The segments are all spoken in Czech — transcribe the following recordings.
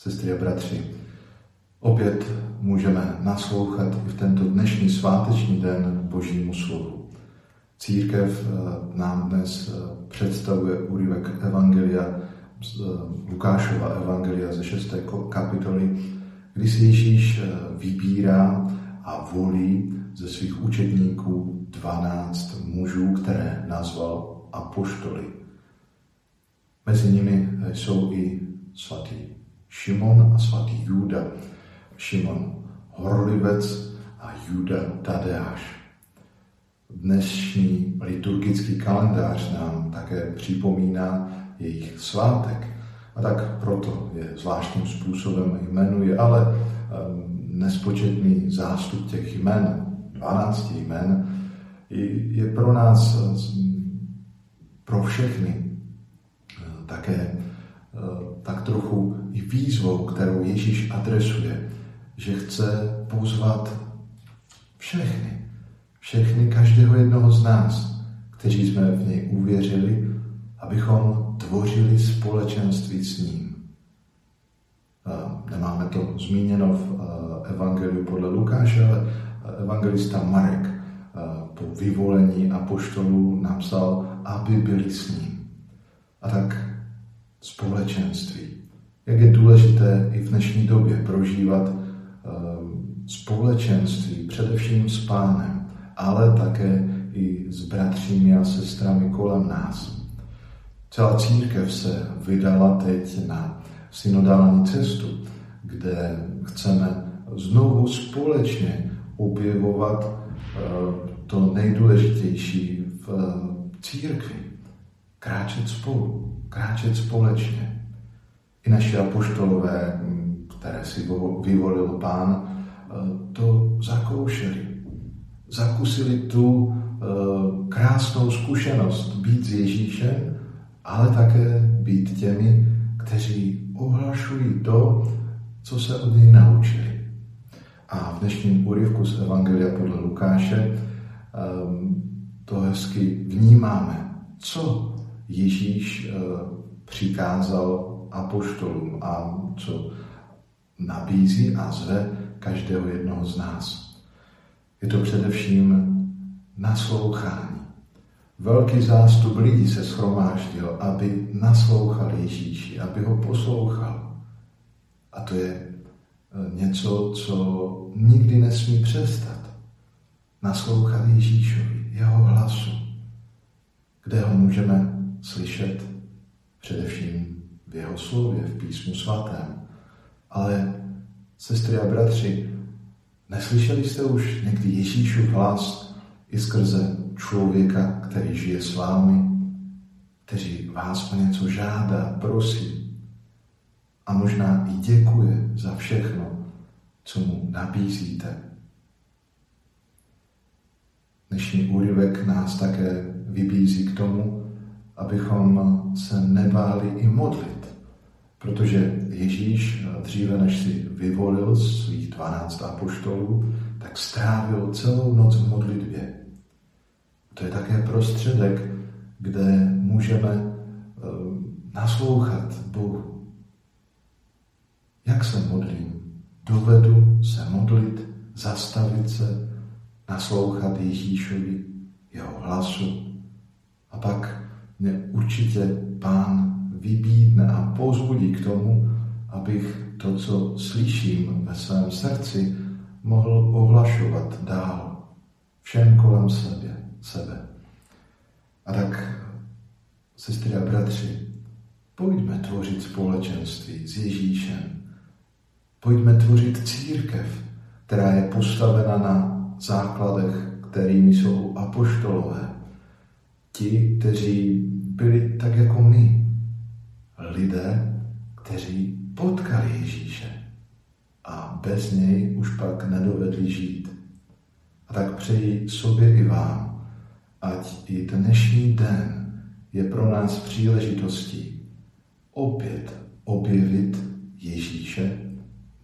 Sestry a bratři, opět můžeme naslouchat i v tento dnešní sváteční den Božímu slovu. Církev eh, nám dnes eh, představuje úryvek Evangelia, eh, Lukášova Evangelia ze 6. kapitoly, kdy si Ježíš vybírá a volí ze svých učedníků 12 mužů, které nazval apoštoly. Mezi nimi jsou i svatý Šimon a svatý Juda. Šimon horlivec a Juda Tadeáš. Dnešní liturgický kalendář nám také připomíná jejich svátek. A tak proto je zvláštním způsobem jmenuje, ale um, nespočetný zástup těch jmen, 12 jmen, je pro nás, pro všechny také eh, tak trochu výzvou, kterou Ježíš adresuje, že chce pozvat všechny, všechny každého jednoho z nás, kteří jsme v něj uvěřili, abychom tvořili společenství s ním. Nemáme to zmíněno v eh, Evangeliu podle Lukáše, ale evangelista Marek eh, po vyvolení apoštolů napsal, aby byli s ním. A tak společenství. Jak je důležité i v dnešní době prožívat ehm, společenství, především s pánem, ale také i s bratřími a sestrami kolem nás. Celá církev se vydala teď na synodální cestu, kde chceme znovu společně objevovat ehm, to nejdůležitější v církvi. Kráčet spolu kráčet společně. I naši apoštolové, které si vyvolil pán, eh, to zakoušeli. Zakusili tu eh, krásnou zkušenost být s Ježíšem, ale také být těmi, kteří ohlašují to, co se od něj naučili. A v dnešním úryvku z Evangelia podle Lukáše ehm, to hezky vnímáme, co Ježíš eh, přikázal apoštolům a co nabízí a zve každého jednoho z nás. Je to především naslouchání. Velký zástup lidí se schromáždil, aby naslouchal Ježíši, aby ho poslouchal. A to je eh, něco, co nikdy nesmí přestat. Naslouchat Ježíšovi, jeho hlasu, kde ho můžeme slyšet především v jeho slově, v písmu svatém. Ale, sestry a bratři, neslyšeli jste už někdy Ježíšův hlas i skrze člověka, který žije s vámi, který vás o něco žádá, prosí a možná i děkuje za všechno, co mu nabízíte. Dnešní úryvek nás také vybízí k tomu, abychom se nebáli i modlit. Protože Ježíš dříve, než si vyvolil svých 12 apoštolů, tak strávil celou noc v modlitbě. To je také prostředek, kde můžeme eh, naslouchat Bohu. Jak se modlím? Dovedu se modlit, zastavit se, naslouchat Ježíšovi, jeho hlasu a pak mě určitě pán vybídne a pozbudí k tomu, abych to, co slyším ve svém srdci, mohl ohlašovat dál všem kolem sebe. sebe. A tak, sestry a bratři, pojďme tvořit společenství s Ježíšem. Pojďme tvořit církev, která je postavena na základech, kterými jsou apoštolové ti, kteří byli tak jako my. Lidé, kteří potkali Ježíše a bez něj už pak nedovedli žít. A tak přeji sobě i vám, ať i dnešní den je pro nás příležitostí opět objevit Ježíše,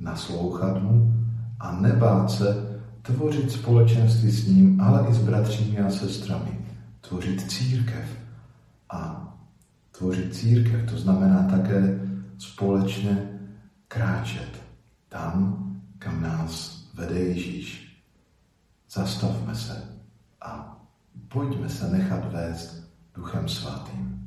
naslouchat mu a nebát se tvořit společenství s ním, ale i s bratřími a sestrami tvořit církev. A tvořit církev, to znamená také společně kráčet tam, kam nás vede Ježíš. Zastavme se a pojďme se nechat vést Duchem Svatým.